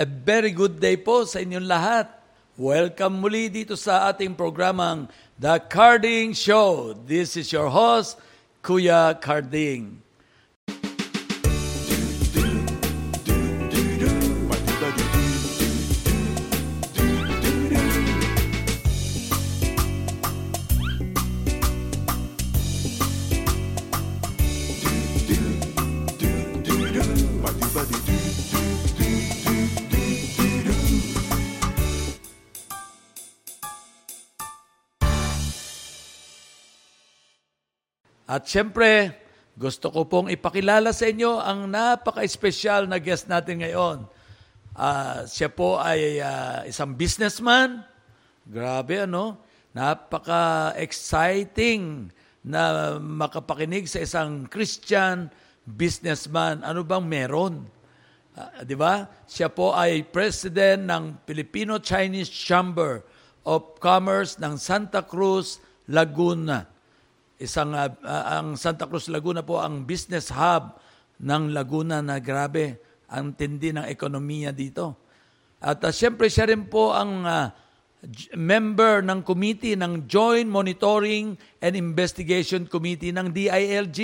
A very good day po sa inyong lahat. Welcome muli dito sa ating programang The Carding Show. This is your host, Kuya Carding. At siyempre, gusto ko pong ipakilala sa inyo ang napaka-espesyal na guest natin ngayon. Uh, siya po ay uh, isang businessman. Grabe ano, napaka-exciting na makapakinig sa isang Christian businessman. Ano bang meron? Uh, 'Di ba? Siya po ay president ng Filipino-Chinese Chamber of Commerce ng Santa Cruz, Laguna. Isang uh, ang Santa Cruz Laguna po ang business hub ng Laguna na grabe ang tindi ng ekonomiya dito. At uh, siyempre siya rin po ang uh, member ng committee ng Joint Monitoring and Investigation Committee ng DILG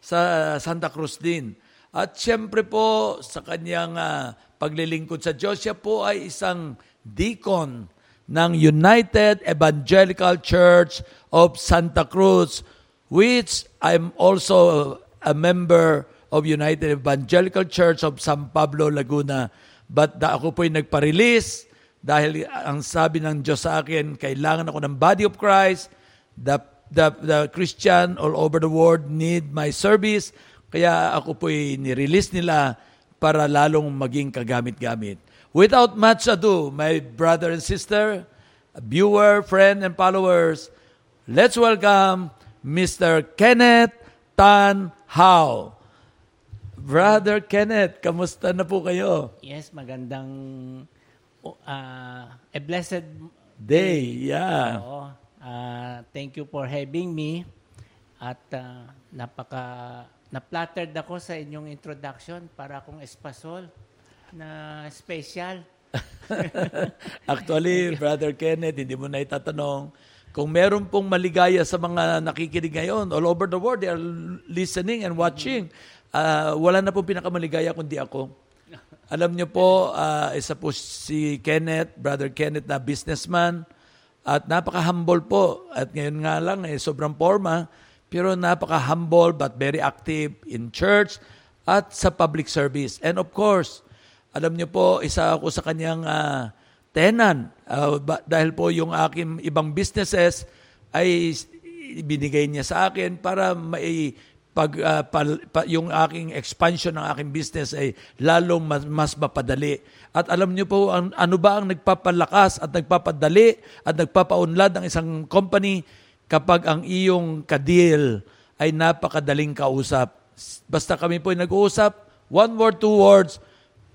sa Santa Cruz din. At siyempre po sa kanyang uh, paglilingkod sa Diyos, siya po ay isang deacon ng United Evangelical Church of Santa Cruz, which I'm also a member of United Evangelical Church of San Pablo, Laguna. But da ako po'y nagpa-release dahil ang sabi ng Diyos sa akin, kailangan ako ng body of Christ, the, the, the Christian all over the world need my service, kaya ako po'y nirelease nila para lalong maging kagamit-gamit. Without much ado, my brother and sister, viewer, friend, and followers, let's welcome Mr. Kenneth Tan How. Brother Kenneth, kamusta na po kayo? Yes, magandang uh, a blessed day. Yeah. Oo. Uh, thank you for having me. At uh, napaka na-flattered ako sa inyong introduction para akong espasol na special. Actually, Brother Kenneth, hindi mo na itatanong. Kung meron pong maligaya sa mga nakikinig ngayon, all over the world, they are listening and watching. Uh, wala na pong pinakamaligaya kundi ako. Alam niyo po, uh, isa po si Kenneth, Brother Kenneth na businessman, at napaka-humble po. At ngayon nga lang, eh, sobrang forma, pero napaka-humble but very active in church at sa public service. And of course, alam niyo po, isa ako sa kanyang uh, tenant. Uh, ba, dahil po yung aking ibang businesses ay binigay niya sa akin para may pag uh, pa, pa, yung aking expansion ng aking business ay lalong mas, mas mapadali. At alam niyo po ang, ano ba ang nagpapalakas at nagpapadali at nagpapaunlad ng isang company kapag ang iyong kadil ay napakadaling kausap. Basta kami po ay nag-uusap, one word, two words,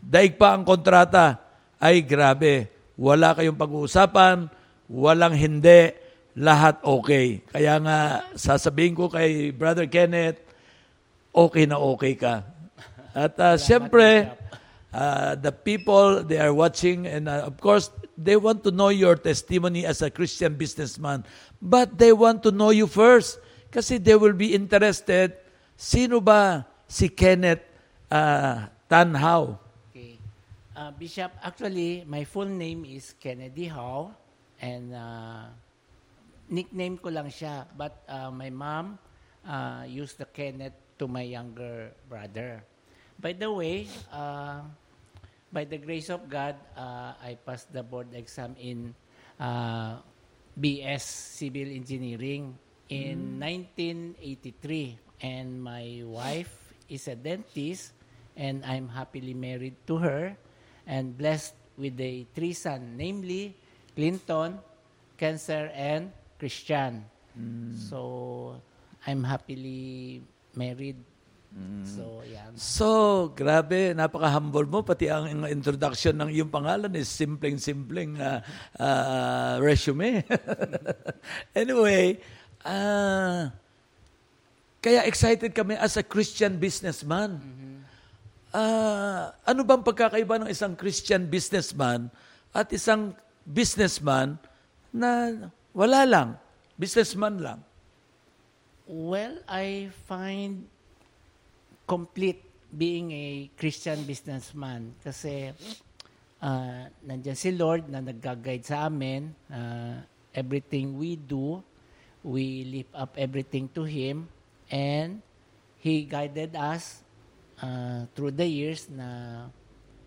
daig pa ang kontrata, ay grabe, wala kayong pag-uusapan, walang hindi, lahat okay. Kaya nga, sasabihin ko kay Brother Kenneth, okay na okay ka. At uh, siyempre, uh, the people, they are watching, and uh, of course, they want to know your testimony as a Christian businessman. But they want to know you first. Kasi they will be interested, sino ba si Kenneth uh, Tanhaw? Uh, Bishop, actually, my full name is Kennedy Howe, and uh, nickname ko lang siya. But uh, my mom uh, used the Kenneth to my younger brother. By the way, uh, by the grace of God, uh, I passed the board exam in uh, BS Civil Engineering in mm. 1983. And my wife is a dentist, and I'm happily married to her and blessed with the three sons, namely Clinton, Cancer, and Christian. Mm. So, I'm happily married. Mm. So, yan. So, grabe, napaka-humble mo. Pati ang introduction ng iyong pangalan is simpleng-simpleng uh, uh, resume. anyway, uh, kaya excited kami as a Christian businessman. Mm-hmm ah, ano bang pagkakaiba ng isang Christian businessman at isang businessman na wala lang, businessman lang? Well, I find complete being a Christian businessman kasi uh, nandyan si Lord na nag-guide sa amin. Uh, everything we do, we lift up everything to Him and He guided us uh, through the years na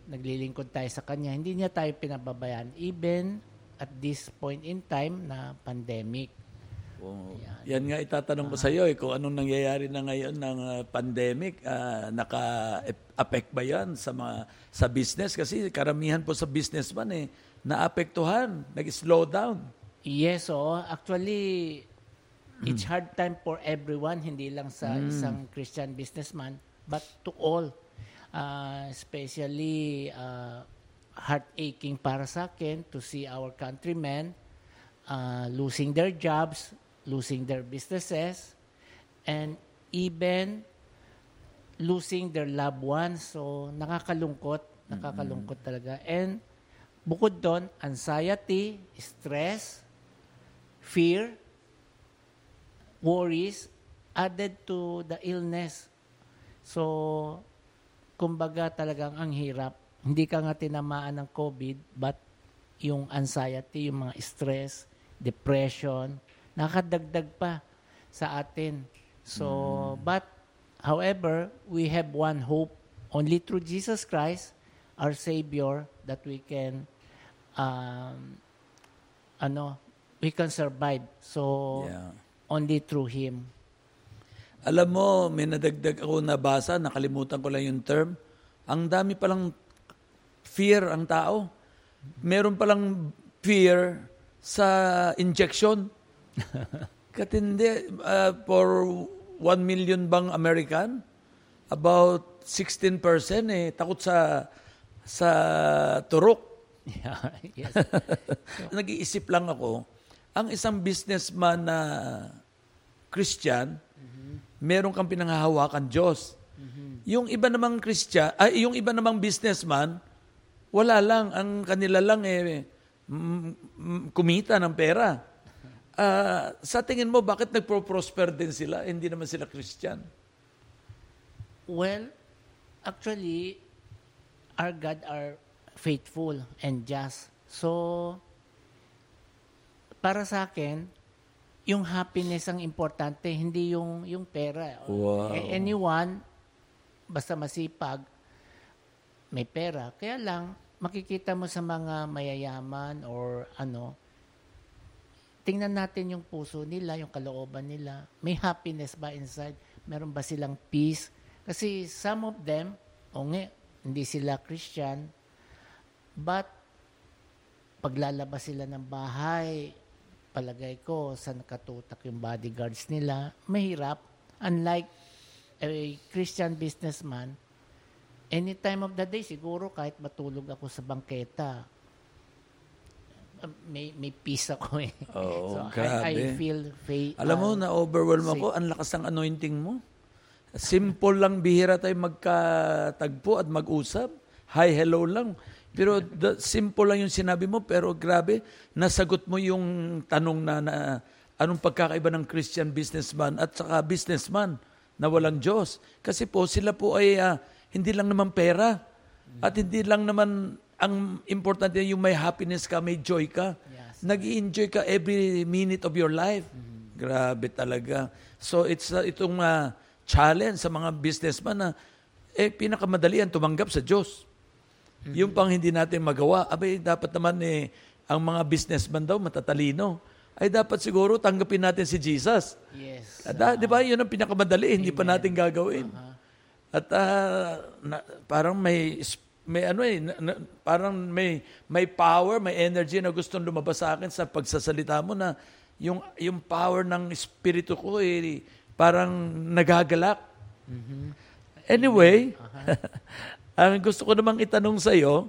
naglilingkod tayo sa Kanya. Hindi niya tayo pinababayaan even at this point in time na pandemic. Oh, yan nga itatanong ko sa iyo eh, kung anong nangyayari na ngayon ng uh, pandemic, uh, naka-affect ba 'yan sa mga sa business kasi karamihan po sa businessman eh naapektuhan, nag-slow down. Yes, so actually it's hard time for everyone, hindi lang sa mm. isang Christian businessman, but to all. Uh, especially uh, heart aching para sa akin to see our countrymen uh, losing their jobs, losing their businesses, and even losing their loved ones. So, nakakalungkot. Nakakalungkot mm-hmm. talaga. And bukod doon, anxiety, stress, fear, worries, added to the illness. So, kumbaga talagang ang hirap. Hindi ka nga tinamaan ng COVID, but yung anxiety, yung mga stress, depression, nakadagdag pa sa atin. So, mm. but, however, we have one hope only through Jesus Christ, our Savior, that we can, um, ano, we can survive. So, yeah. only through Him. Alam mo, may nadagdag ako nabasa, nakalimutan ko lang yung term. Ang dami palang fear ang tao. Meron palang fear sa injection. Katindi, uh, for 1 million bang American, about 16% eh, takot sa sa turok. Yeah, yes. Nag-iisip lang ako, ang isang businessman na Christian. Meron kang pinanghahawakan Diyos. Mm-hmm. Yung iba namang Christian, ay yung iba namang businessman, wala lang, ang kanila lang eh kumita ng pera. Uh, sa tingin mo, bakit nagpro-prosper din sila? Hindi naman sila Christian. Well, actually, our God are faithful and just. So, para sa akin, yung happiness ang importante, hindi yung yung pera. Wow. Anyone, basta masipag, may pera. Kaya lang, makikita mo sa mga mayayaman or ano, tingnan natin yung puso nila, yung kalooban nila. May happiness ba inside? Meron ba silang peace? Kasi some of them, o nga, hindi sila Christian, but paglalabas sila ng bahay, palagay ko, sa nakatutak yung bodyguards nila, mahirap. Unlike a Christian businessman, any time of the day, siguro kahit matulog ako sa bangketa, may may peace ako eh. Oh, so grabe. I, I feel faith. Alam mo, uh, na-overwhelm ako. Ang lakas ng anointing mo. Simple lang bihira tayo magkatagpo at mag-usap. Hi, hello lang. Pero the, simple lang yung sinabi mo, pero grabe, nasagot mo yung tanong na, na anong pagkakaiba ng Christian businessman at saka businessman na walang Diyos. Kasi po, sila po ay uh, hindi lang naman pera. At hindi lang naman ang importante yung may happiness ka, may joy ka. Yes. nag enjoy ka every minute of your life. Mm-hmm. Grabe talaga. So it's uh, itong uh, challenge sa mga businessman na eh pinakamadali ang tumanggap sa Diyos. Mm-hmm. Yung pang hindi natin magawa, abay dapat naman eh ang mga businessman daw matatalino. Ay dapat siguro tanggapin natin si Jesus. Yes. At, uh, 'di ba? 'Yun ang pinakamadali, Amen. hindi pa natin gagawin. Uh-huh. At uh, na, parang may may ano eh, na, na, parang may, may power, may energy na gustong lumabas sa akin sa pagsasalita mo na yung, yung power ng espiritu ko eh, parang nagagalak. Mm-hmm. Anyway, uh-huh. ang gusto ko namang itanong sa iyo,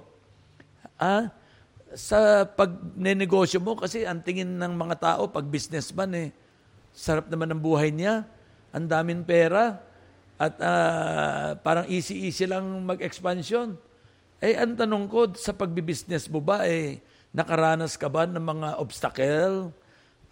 ah, sa pagnenegosyo mo, kasi ang tingin ng mga tao, pag businessman eh, sarap naman ng buhay niya, ang daming pera, At ah, parang easy-easy lang mag-expansion. Eh, ang tanong ko, sa pagbibusiness mo ba, eh, nakaranas ka ba ng mga obstacle?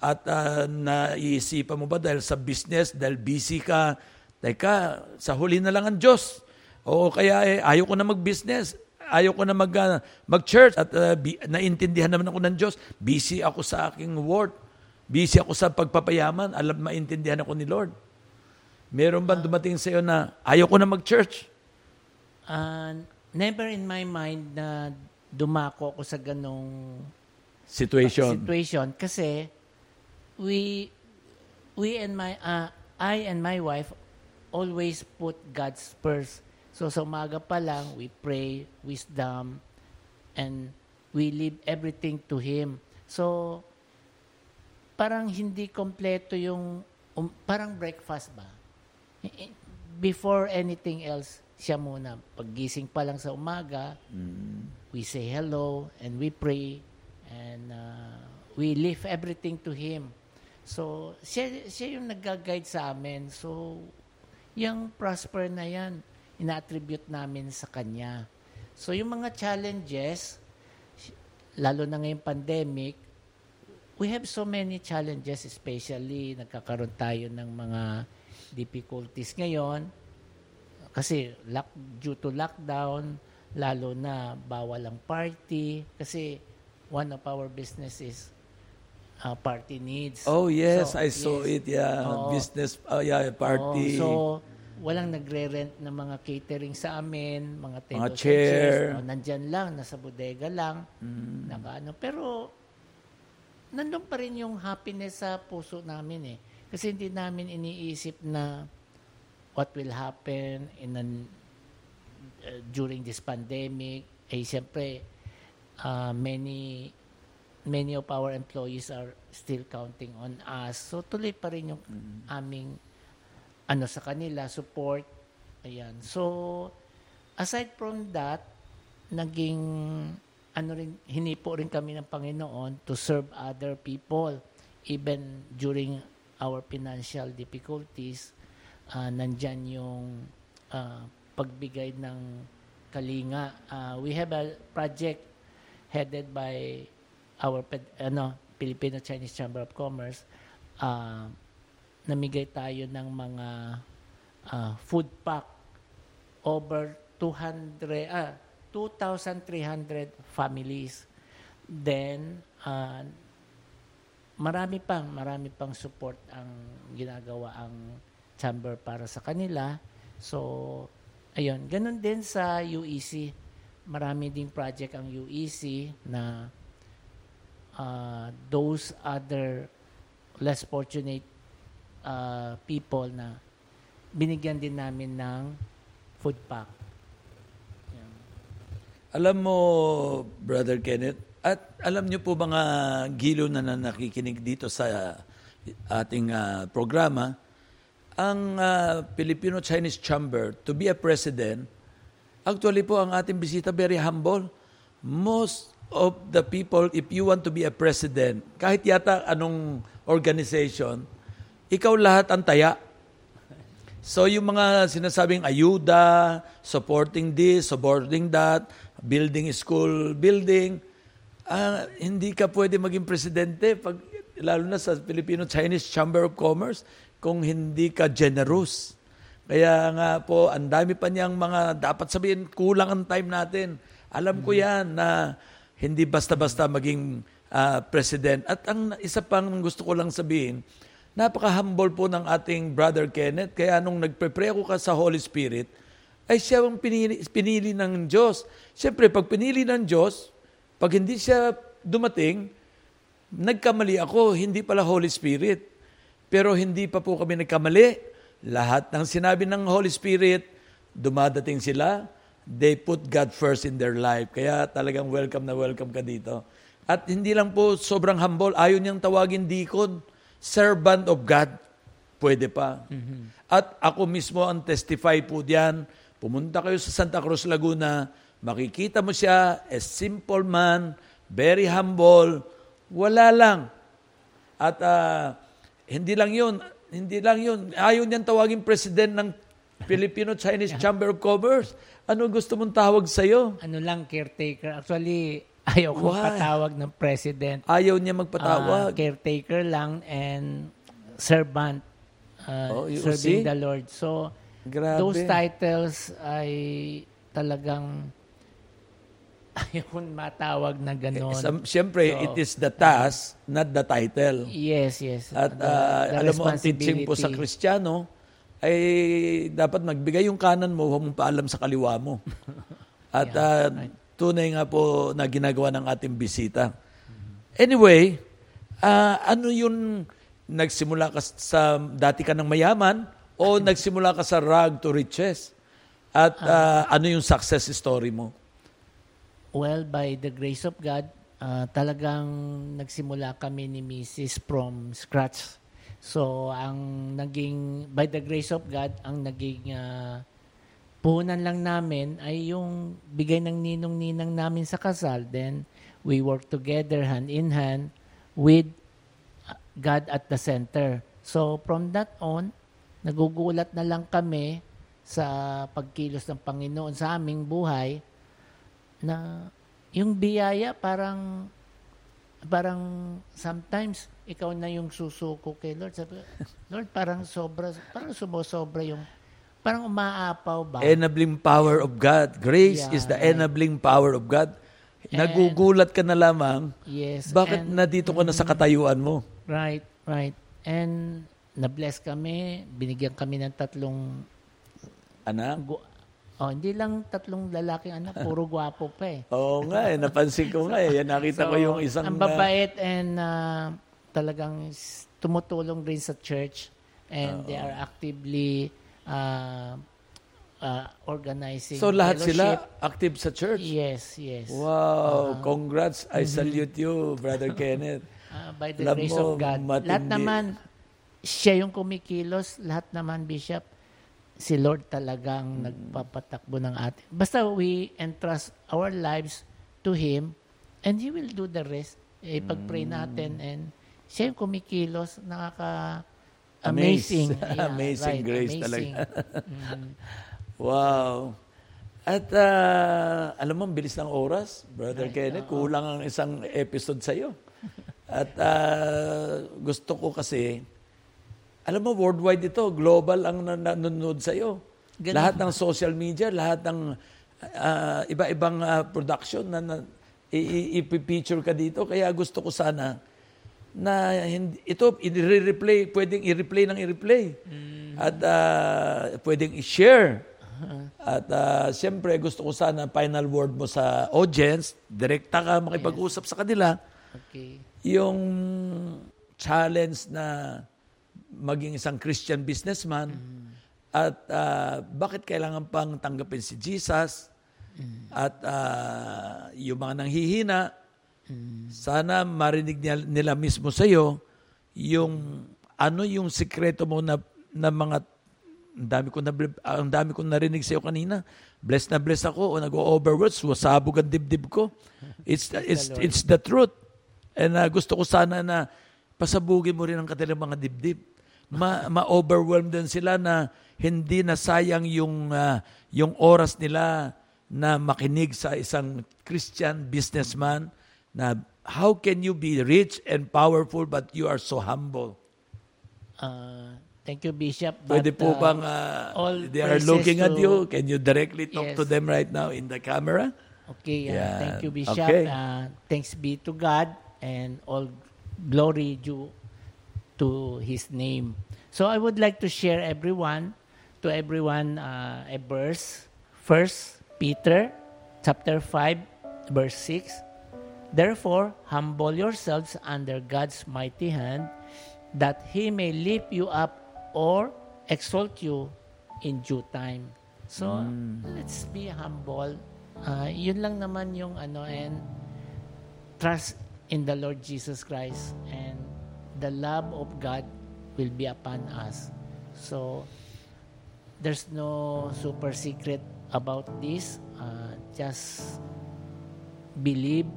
At ah, naiisipan mo ba dahil sa business, dahil busy ka, teka, sa huli na lang ang Diyos. O kaya eh, ayaw ko na mag-business, ayaw ko na mag, ah, mag-church at ah, bi- naintindihan naman ako ng Diyos. Busy ako sa aking word. Busy ako sa pagpapayaman. Alam, maintindihan ako ni Lord. Meron ba dumating sa iyo na ayaw ko na mag-church? Uh, never in my mind na dumako ako sa ganong Situation. situation kasi we we and my uh, I and my wife always put God's first. So sa umaga pa lang we pray wisdom and we leave everything to him. So parang hindi kompleto yung um, parang breakfast ba? Before anything else, siya muna. Paggising pa lang sa umaga, we say hello and we pray and uh, we leave everything to Him. So, siya, siya yung nag-guide sa amin. So, yung prosper na yan, ina-attribute namin sa Kanya. So, yung mga challenges, lalo na ngayong pandemic, we have so many challenges, especially nagkakaroon tayo ng mga difficulties ngayon. Kasi lock, due to lockdown, lalo na bawal ang party. Kasi one of our business is uh, party needs. Oh yes, So, I saw yes. it. Yeah, Oo. business. Oh yeah, party. Oo, so, walang nagre-rent ng mga catering sa amin, mga tables Mga chair. chairs. O, nandyan lang, nasa bodega lang. Mm. Nakaano. Pero, nandun pa rin yung happiness sa puso namin eh. Kasi hindi namin iniisip na what will happen in an, uh, during this pandemic. Eh, siyempre, uh, many many of our employees are still counting on us. So tuloy pa rin yung aming ano sa kanila support. Ayan. So aside from that, naging ano rin hinipo rin kami ng Panginoon to serve other people even during our financial difficulties. Uh, nandyan yung uh, pagbigay ng kalinga. Uh, we have a project headed by our ano, Filipino Chinese Chamber of Commerce. Uh, namigay tayo ng mga uh, food pack over 200 ah 2,300 families. Then uh, marami pang marami pang support ang ginagawa ang chamber para sa kanila. So ayun, ganun din sa UEC. Marami ding project ang UEC na uh, those other less fortunate uh, people na binigyan din namin ng food pack. Yan. Alam mo, Brother Kenneth, at alam niyo po mga gilo na, na nakikinig dito sa ating ah, programa, ang ah, Filipino-Chinese Chamber, to be a president, actually po ang ating bisita very humble. Most of the people, if you want to be a president, kahit yata anong organization, ikaw lahat ang taya. So yung mga sinasabing ayuda, supporting this, supporting that, building school building, ah, hindi ka pwede maging presidente pag lalo na sa Filipino-Chinese Chamber of Commerce kung hindi ka generous. Kaya nga po, ang dami pa niyang mga dapat sabihin, kulang ang time natin. Alam ko yan na hindi basta-basta maging ah, president. At ang isa pang gusto ko lang sabihin, napaka-humble po ng ating brother Kenneth. Kaya nung nagpe-pray ako ka sa Holy Spirit, ay siya ang pinili, pinili ng Diyos. Siyempre, pag pinili ng Diyos, pag hindi siya dumating, nagkamali ako, hindi pala Holy Spirit. Pero hindi pa po kami nagkamali. Lahat ng sinabi ng Holy Spirit, dumadating sila, they put God first in their life. Kaya talagang welcome na welcome ka dito. At hindi lang po sobrang humble, ayaw niyang tawagin deacon, servant of God. Pwede pa. At ako mismo ang testify po diyan. Pumunta kayo sa Santa Cruz, Laguna, makikita mo siya, a simple man, very humble, wala lang. At ah, hindi lang yun, hindi lang yun. Ayaw niyang tawagin president ng Filipino-Chinese Chamber of Commerce. Ano gusto mong tawag sa'yo? Ano lang, caretaker. Actually, ayaw ko Why? patawag ng president. Ayaw niya magpatawag. caretaker lang and servant. uh, Oh, you serving see? the Lord. So, Grabe. those titles ay talagang ayaw kong matawag na gano'n. Sam- Siyempre, So, it is the task, not the title. yes, yes. At The- ah, the alam mo, ang teaching po sa. Kristiyano ay dapat magbigay yung kanan mo, huwag mong paalam sa kaliwa mo. At ah, tunay nga po na ginagawa ng ating bisita. Anyway, ah, ano yung nagsimula ka sa dati ka ng mayaman o nagsimula ka sa rag to riches? At ah, ano yung success story mo? Well, by the grace of God, ah, talagang nagsimula kami ni Mrs. from scratch. So, ang naging, by the grace of God, ang naging ah, puhunan lang namin ay yung bigay ng ninong-ninang namin sa kasal. Then, we work together hand in hand with ah, God at the center. So, from that on, nagugulat na lang kami sa pagkilos ng Panginoon sa aming buhay na yung biyaya parang parang sometimes ikaw na yung susuko kay Lord. Sabi, Lord, parang sobra, parang sumosobra yung, parang umaapaw ba? Enabling power of God. Grace Yeah, is the enabling power of God. Nagugulat ka na lamang, yes. bakit and- nandito ka na sa katayuan mo? Right, right. And na-bless kami, binigyan kami ng tatlong, Anak? gu- oh, hindi lang tatlong lalaking anak, puro gwapo pa eh. Oo nga eh, napansin ko nga eh. Nakita ko yung isang... Ang babait and uh, talagang tumutulong rin sa church and they are actively uh, uh, organizing so lahat sila active sa church? Yes, yes. Wow, congrats. I Mm-hmm. salute you, Brother Kenneth. Uh, by the Alam grace of God. Lahat matindi. naman, siya yung kumikilos. Lahat naman, Bishop, si Lord talagang Mm. nagpapatakbo ng atin. Basta we entrust our lives to Him and He will do the rest. Eh, pag-pray Mm. natin and siya yung kumikilos, nakaka Amaze. amazing. Yeah, Amazing right, grace amazing. talaga. Mm. Wow. At ah, alam mo, bilis ng oras, Brother Kenneth. Kulang ang isang episode sa'yo. At ah, gusto ko kasi, alam mo, worldwide ito, global ang nan- nanonood sa'yo. Ganun. Lahat ng social media, lahat ng ah, iba-ibang ah, production na, na i- i- ipi-feature ka dito. Kaya gusto ko sana na hindi, ito, i-replay, pwedeng i-replay ng i-replay. At ah, pwedeng i-share. At ah, siyempre, gusto ko sana final word mo sa audience, direkta ka makipag-usap sa kanila, Okay. yung challenge na maging isang Christian businessman. At ah, bakit kailangan pang tanggapin si Jesus? At ah, yung mga nanghihina sana marinig nila, nila mismo sa iyo yung ano yung sikreto mo na na mga ang dami ko na ang dami ko narinig sa iyo kanina. Blessed na blessed ako o nag-overwords wasabog ang dibdib ko. It's it's it's the truth. And ah, gusto ko sana na pasabugin mo rin ang kanilang mga dibdib. Ma ma-overwhelm din sila na hindi na sayang yung ah, yung oras nila na makinig sa isang Christian businessman na how can you be rich and powerful but you are so humble? Uh, thank you, Bishop. Pwede po uh, bang ah, all they are looking at you? Can you directly talk Yes. to them right now in the camera? Okay, uh, Yan. thank you, Bishop. Okay. Uh, thanks be to God and all glory due to His name. So I would like to share everyone, to everyone, uh, a verse. First Peter, chapter 5, verse 6. Therefore, humble yourselves under God's mighty hand, that He may lift you up or exalt you in due time. So, let's be humble. Ah, yun lang naman yung ano, and trust in the Lord Jesus Christ and the love of God will be upon us. So, there's no super secret about this. Uh, just believe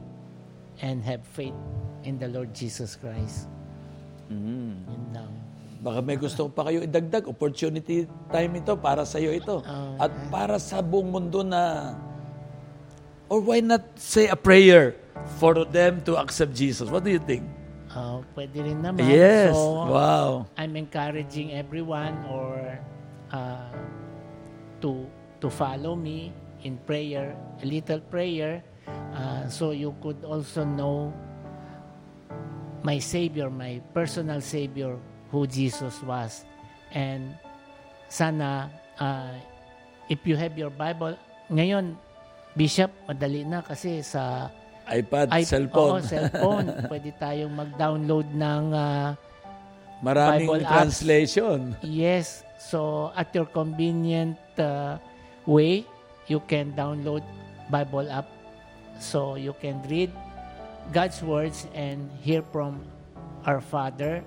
and have faith in the Lord Jesus Christ. Yun lang. Baka may gusto pa kayo idagdag. Opportunity time ito para sa iyo ito. At para sa buong mundo na or why not say a prayer for them to accept Jesus? What do you think? Ah, pwede rin naman. Yes. So, wow. I'm encouraging everyone or uh, to to follow me in prayer, a little prayer, uh, so you could also know my Savior, my personal Savior, who Jesus was. And sana, uh, if you have your Bible, ngayon, Bishop, madali na kasi sa iPad, i- cellphone. Oo, cellphone. Pwede tayong mag-download ng uh, Maraming Bible apps. translation. Yes. So at your convenient uh, way, you can download Bible app so you can read God's words and hear from our Father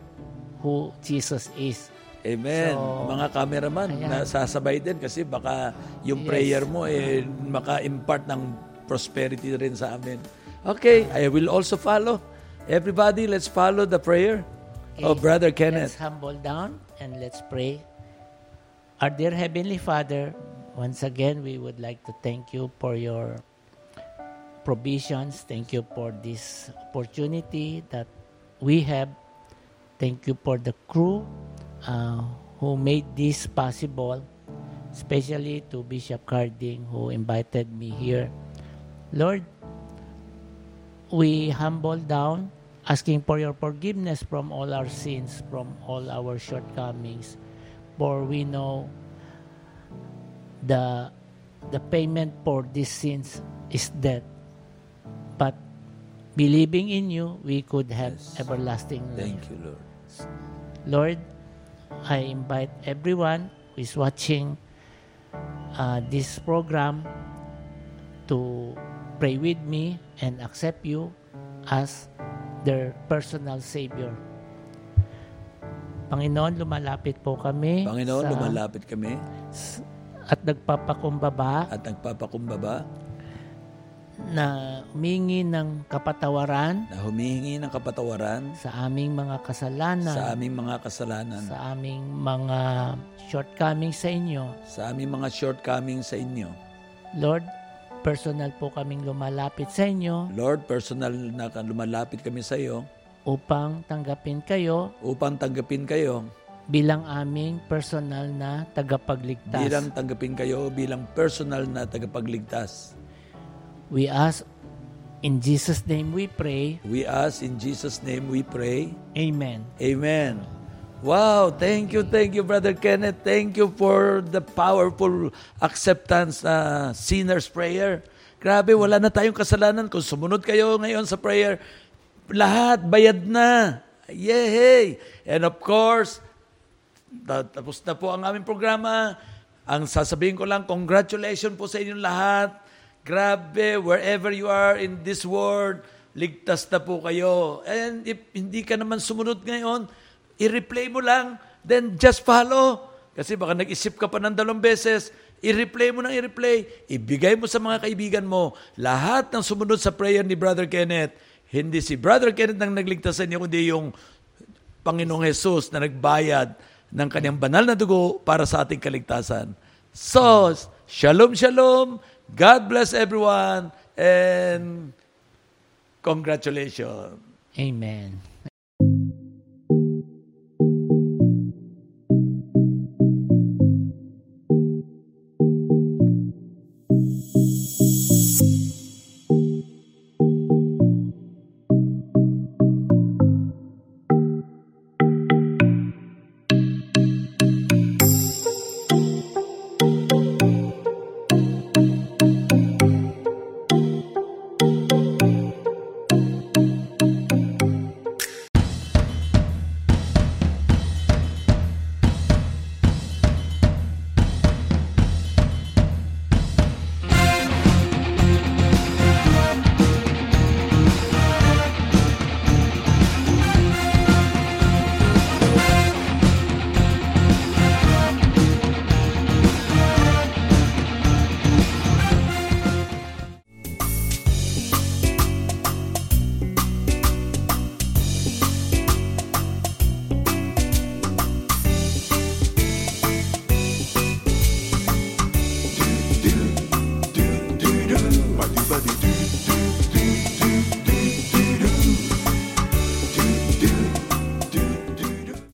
who Jesus is. Amen. So, Mga cameraman, ayan. nasasabay din kasi baka yung Yes. prayer mo eh maka-impart ng prosperity rin sa amin. Okay, I will also follow. Everybody, let's follow the prayer of Okay, Brother Let's Kenneth. humble down and let's pray. Our dear Heavenly Father, once again, we would like to thank you for your provisions. Thank you for this opportunity that we have. Thank you for the crew uh, who made this possible, especially to Bishop Carding who invited me here. Lord, we humble down, asking for your forgiveness from all our sins, from all our shortcomings. For we know the the payment for these sins is death. But believing in you, we could have Yes. everlasting life. Thank you, Lord. Lord, I invite everyone who is watching uh, this program to pray with me and accept you as their personal Savior. Panginoon, lumalapit po kami Panginoon, sa- lumalapit kami at nagpapakumbaba at nagpapakumbaba na humingi ng kapatawaran na humihingi ng kapatawaran sa aming mga kasalanan, sa aming mga kasalanan, sa aming mga shortcomings sa inyo. sa aming mga shortcomings sa inyo. Lord, personal po kaming lumalapit sa inyo Lord, personal na lumalapit kami sa iyo upang tanggapin kayo upang tanggapin kayo bilang aming personal na tagapagligtas. bilang tanggapin kayo bilang personal na tagapagligtas. We ask, in Jesus' name we pray, We ask in Jesus name we pray. Amen. Amen. Wow, thank you, thank you, Brother Kenneth. Thank you for the powerful acceptance uh, sinner's prayer. Grabe, wala na tayong kasalanan. Kung sumunod kayo ngayon sa prayer, lahat bayad na. Yay! And of course, ta- tapos na po ang aming programa. Ang sasabihin ko lang, congratulations po sa inyong lahat. Grabe, wherever you are in this world, ligtas na po kayo. And if hindi ka naman sumunod ngayon, i-replay mo lang, then just follow. Kasi baka nag-isip ka pa ng dalawang beses, i-replay mo ng i-replay, ibigay mo sa mga kaibigan mo. Lahat ng sumunod sa prayer ni Brother Kenneth, hindi si Brother Kenneth ang nagligtas sa inyo, kundi yung Panginoong Jesus na nagbayad ng kanyang banal na dugo para sa ating kaligtasan. So, shalom, shalom. God bless everyone and congratulations. Amen.